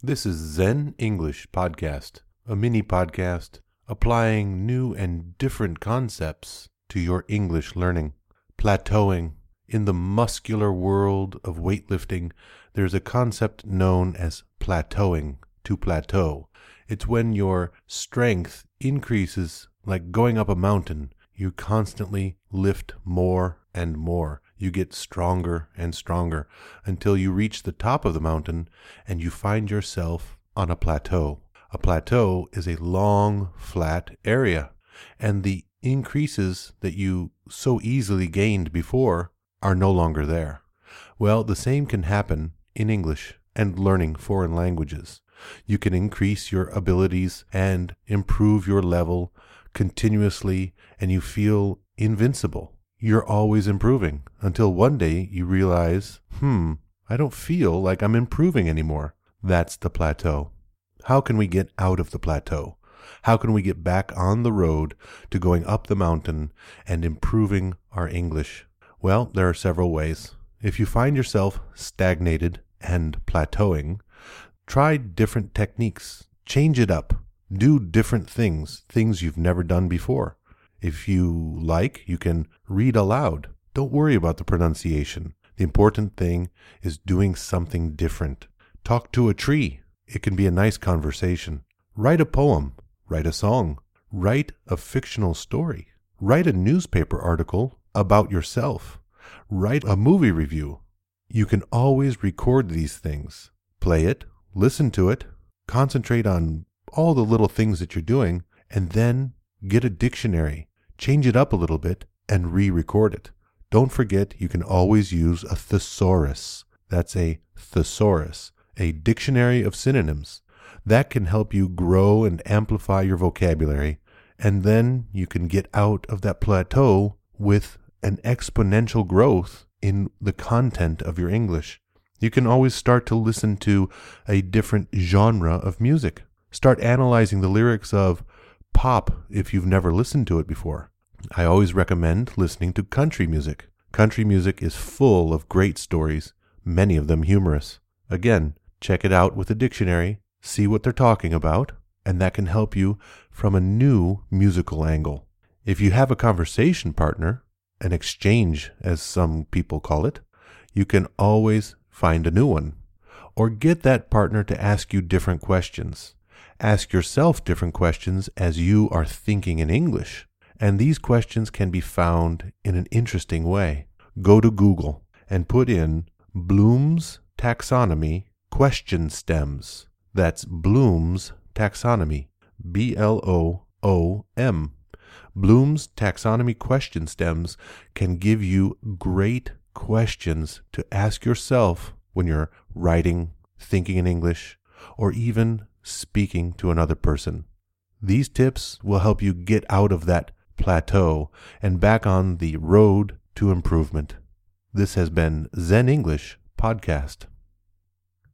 This is Zen English Podcast, a mini podcast applying new and different concepts to your English learning. Plateauing. In the muscular world of weightlifting, there's a concept known as plateauing, to plateau. It's when your strength increases like going up a mountain. You constantly lift more and more you get stronger and stronger until you reach the top of the mountain and you find yourself on a plateau. A plateau is a long, flat area, and the increases that you so easily gained before are no longer there. Well, the same can happen in English and learning foreign languages. You can increase your abilities and improve your level continuously, and you feel invincible you're always improving until one day you realize, hmm, I don't feel like I'm improving anymore. That's the plateau. How can we get out of the plateau? How can we get back on the road to going up the mountain and improving our English? Well, there are several ways. If you find yourself stagnated and plateauing, try different techniques. Change it up. Do different things, things you've never done before. If you like, you can read aloud. Don't worry about the pronunciation. The important thing is doing something different. Talk to a tree. It can be a nice conversation. Write a poem. Write a song. Write a fictional story. Write a newspaper article about yourself. Write a movie review. You can always record these things. Play it, listen to it, concentrate on all the little things that you're doing, and then get a dictionary change it up a little bit, and re record it. Don't forget you can always use a thesaurus. That's a thesaurus, a dictionary of synonyms. That can help you grow and amplify your vocabulary, and then you can get out of that plateau with an exponential growth in the content of your English. You can always start to listen to a different genre of music. Start analyzing the lyrics of pop if you've never listened to it before. I always recommend listening to country music. Country music is full of great stories, many of them humorous. Again, check it out with a dictionary, see what they're talking about, and that can help you from a new musical angle. If you have a conversation partner, an exchange as some people call it, you can always find a new one. Or get that partner to ask you different questions. Ask yourself different questions as you are thinking in English. And these questions can be found in an interesting way. Go to Google and put in Bloom's taxonomy question stems. That's Bloom's taxonomy. B L O O M. Bloom's taxonomy question stems can give you great questions to ask yourself when you're writing, thinking in English, or even speaking to another person. These tips will help you get out of that plateau and back on the road to improvement. This has been Zen English Podcast.